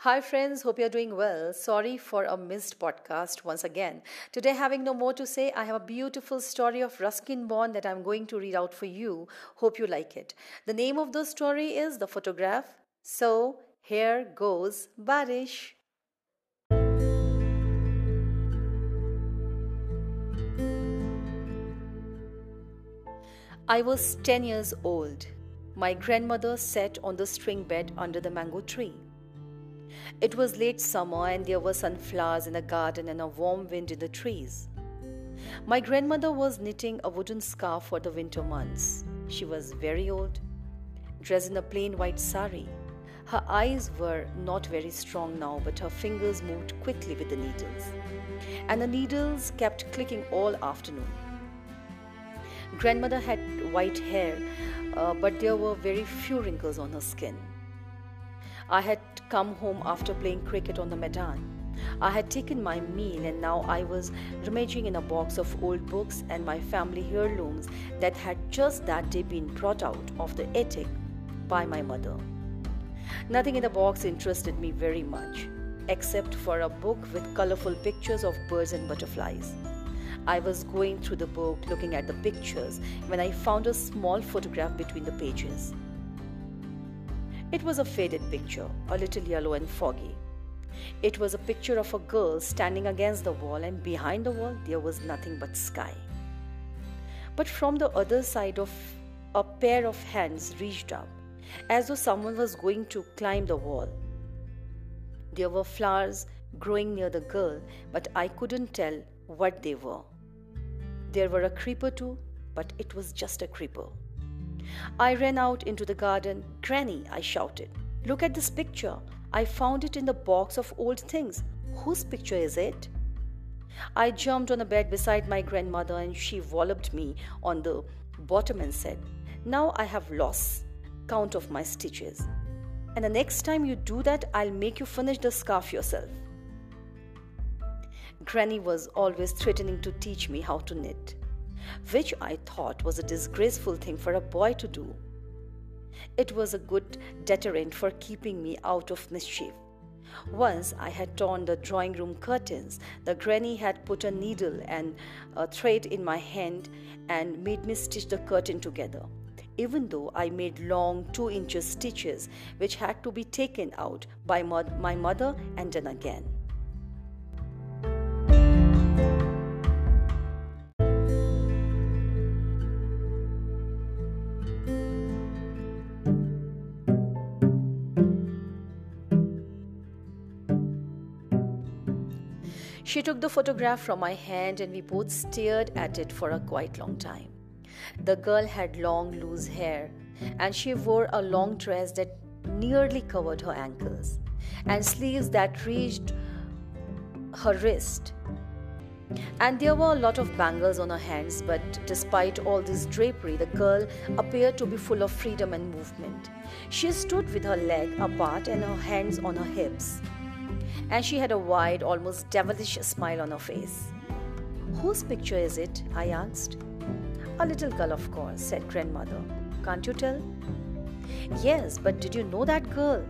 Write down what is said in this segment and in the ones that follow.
Hi, friends. Hope you're doing well. Sorry for a missed podcast once again. Today, having no more to say, I have a beautiful story of Ruskin Bond that I'm going to read out for you. Hope you like it. The name of the story is The Photograph. So, here goes Barish. I was 10 years old. My grandmother sat on the string bed under the mango tree. It was late summer and there were sunflowers in the garden and a warm wind in the trees. My grandmother was knitting a wooden scarf for the winter months. She was very old, dressed in a plain white sari. Her eyes were not very strong now, but her fingers moved quickly with the needles. And the needles kept clicking all afternoon. Grandmother had white hair, uh, but there were very few wrinkles on her skin. I had come home after playing cricket on the Maidan. I had taken my meal and now I was rummaging in a box of old books and my family heirlooms that had just that day been brought out of the attic by my mother. Nothing in the box interested me very much, except for a book with colorful pictures of birds and butterflies. I was going through the book looking at the pictures when I found a small photograph between the pages. It was a faded picture, a little yellow and foggy. It was a picture of a girl standing against the wall, and behind the wall there was nothing but sky. But from the other side of a pair of hands reached up, as though someone was going to climb the wall. There were flowers growing near the girl, but I couldn't tell what they were. There were a creeper too, but it was just a creeper. I ran out into the garden. Granny, I shouted, look at this picture. I found it in the box of old things. Whose picture is it? I jumped on the bed beside my grandmother and she walloped me on the bottom and said, Now I have lost count of my stitches. And the next time you do that, I'll make you finish the scarf yourself. Granny was always threatening to teach me how to knit, which I thought was a disgraceful thing for a boy to do. It was a good deterrent for keeping me out of mischief. Once I had torn the drawing room curtains, the granny had put a needle and a thread in my hand and made me stitch the curtain together, even though I made long two inches stitches which had to be taken out by my mother and done again. She took the photograph from my hand and we both stared at it for a quite long time. The girl had long, loose hair and she wore a long dress that nearly covered her ankles and sleeves that reached her wrist. And there were a lot of bangles on her hands, but despite all this drapery, the girl appeared to be full of freedom and movement. She stood with her leg apart and her hands on her hips and she had a wide, almost devilish smile on her face. Whose picture is it? I asked. A little girl, of course, said grandmother. Can't you tell? Yes, but did you know that girl?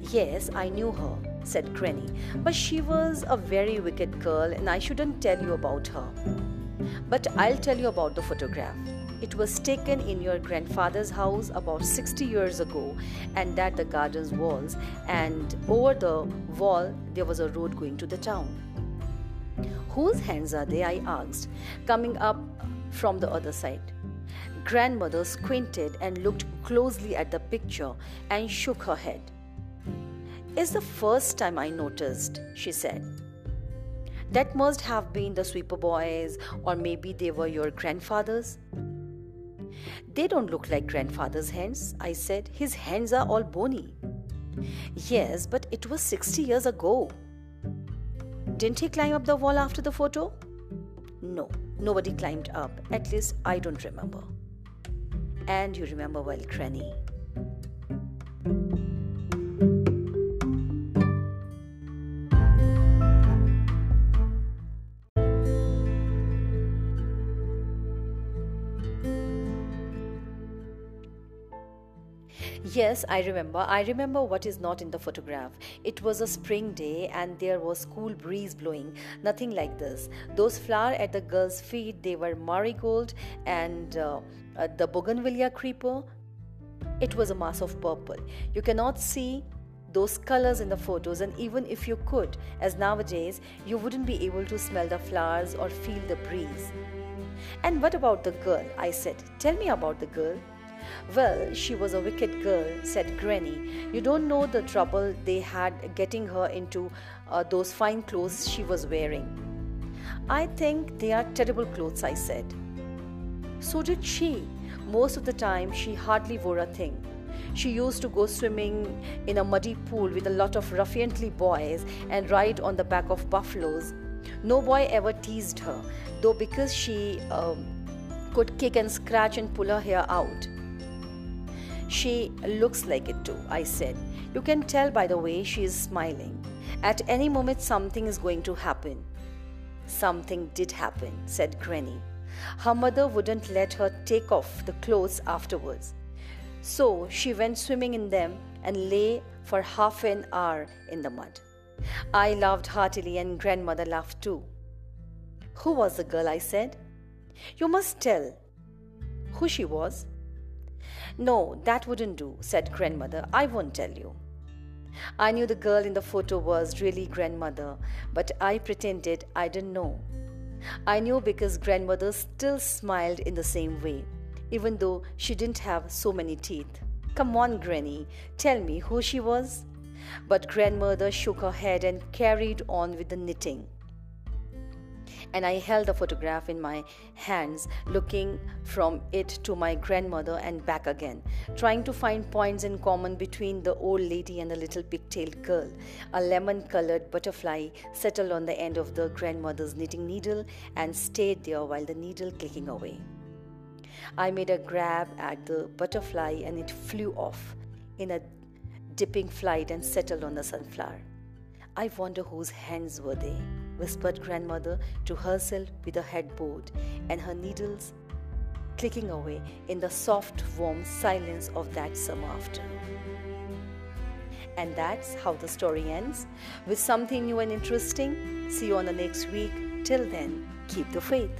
Yes, I knew her, said Granny, but she was a very wicked girl and I shouldn't tell you about her. But I'll tell you about the photograph. It was taken in your grandfather's house about 60 years ago, and that the garden's walls, and over the wall there was a road going to the town. Whose hands are they? I asked, coming up from the other side. Grandmother squinted and looked closely at the picture and shook her head. It's the first time I noticed, she said. That must have been the sweeper boys, or maybe they were your grandfathers. They don't look like grandfather's hands, I said. His hands are all bony. Yes, but it was 60 years ago. Didn't he climb up the wall after the photo? No, nobody climbed up. At least I don't remember. And you remember well, Granny. Yes, I remember. I remember what is not in the photograph. It was a spring day and there was cool breeze blowing. Nothing like this. Those flowers at the girl's feet, they were marigold and uh, uh, the bougainvillea creeper. It was a mass of purple. You cannot see those colors in the photos, and even if you could, as nowadays, you wouldn't be able to smell the flowers or feel the breeze. And what about the girl? I said. Tell me about the girl. Well, she was a wicked girl, said Granny. You don't know the trouble they had getting her into uh, those fine clothes she was wearing. I think they are terrible clothes, I said. So did she. Most of the time, she hardly wore a thing. She used to go swimming in a muddy pool with a lot of ruffianly boys and ride on the back of buffaloes. No boy ever teased her, though because she um, could kick and scratch and pull her hair out. She looks like it too, I said. You can tell by the way she is smiling. At any moment, something is going to happen. Something did happen, said Granny. Her mother wouldn't let her take off the clothes afterwards. So she went swimming in them and lay for half an hour in the mud. I laughed heartily, and grandmother laughed too. Who was the girl? I said. You must tell who she was. No, that wouldn't do, said grandmother. I won't tell you. I knew the girl in the photo was really grandmother, but I pretended I didn't know. I knew because grandmother still smiled in the same way, even though she didn't have so many teeth. Come on, Granny, tell me who she was. But grandmother shook her head and carried on with the knitting and I held the photograph in my hands, looking from it to my grandmother and back again, trying to find points in common between the old lady and the little pigtailed girl. A lemon colored butterfly settled on the end of the grandmother's knitting needle and stayed there while the needle clicking away. I made a grab at the butterfly and it flew off in a dipping flight and settled on the sunflower. I wonder whose hands were they whispered grandmother to herself with a headboard and her needles clicking away in the soft, warm silence of that summer afternoon. And that's how the story ends with something new and interesting. See you on the next week. Till then, keep the faith.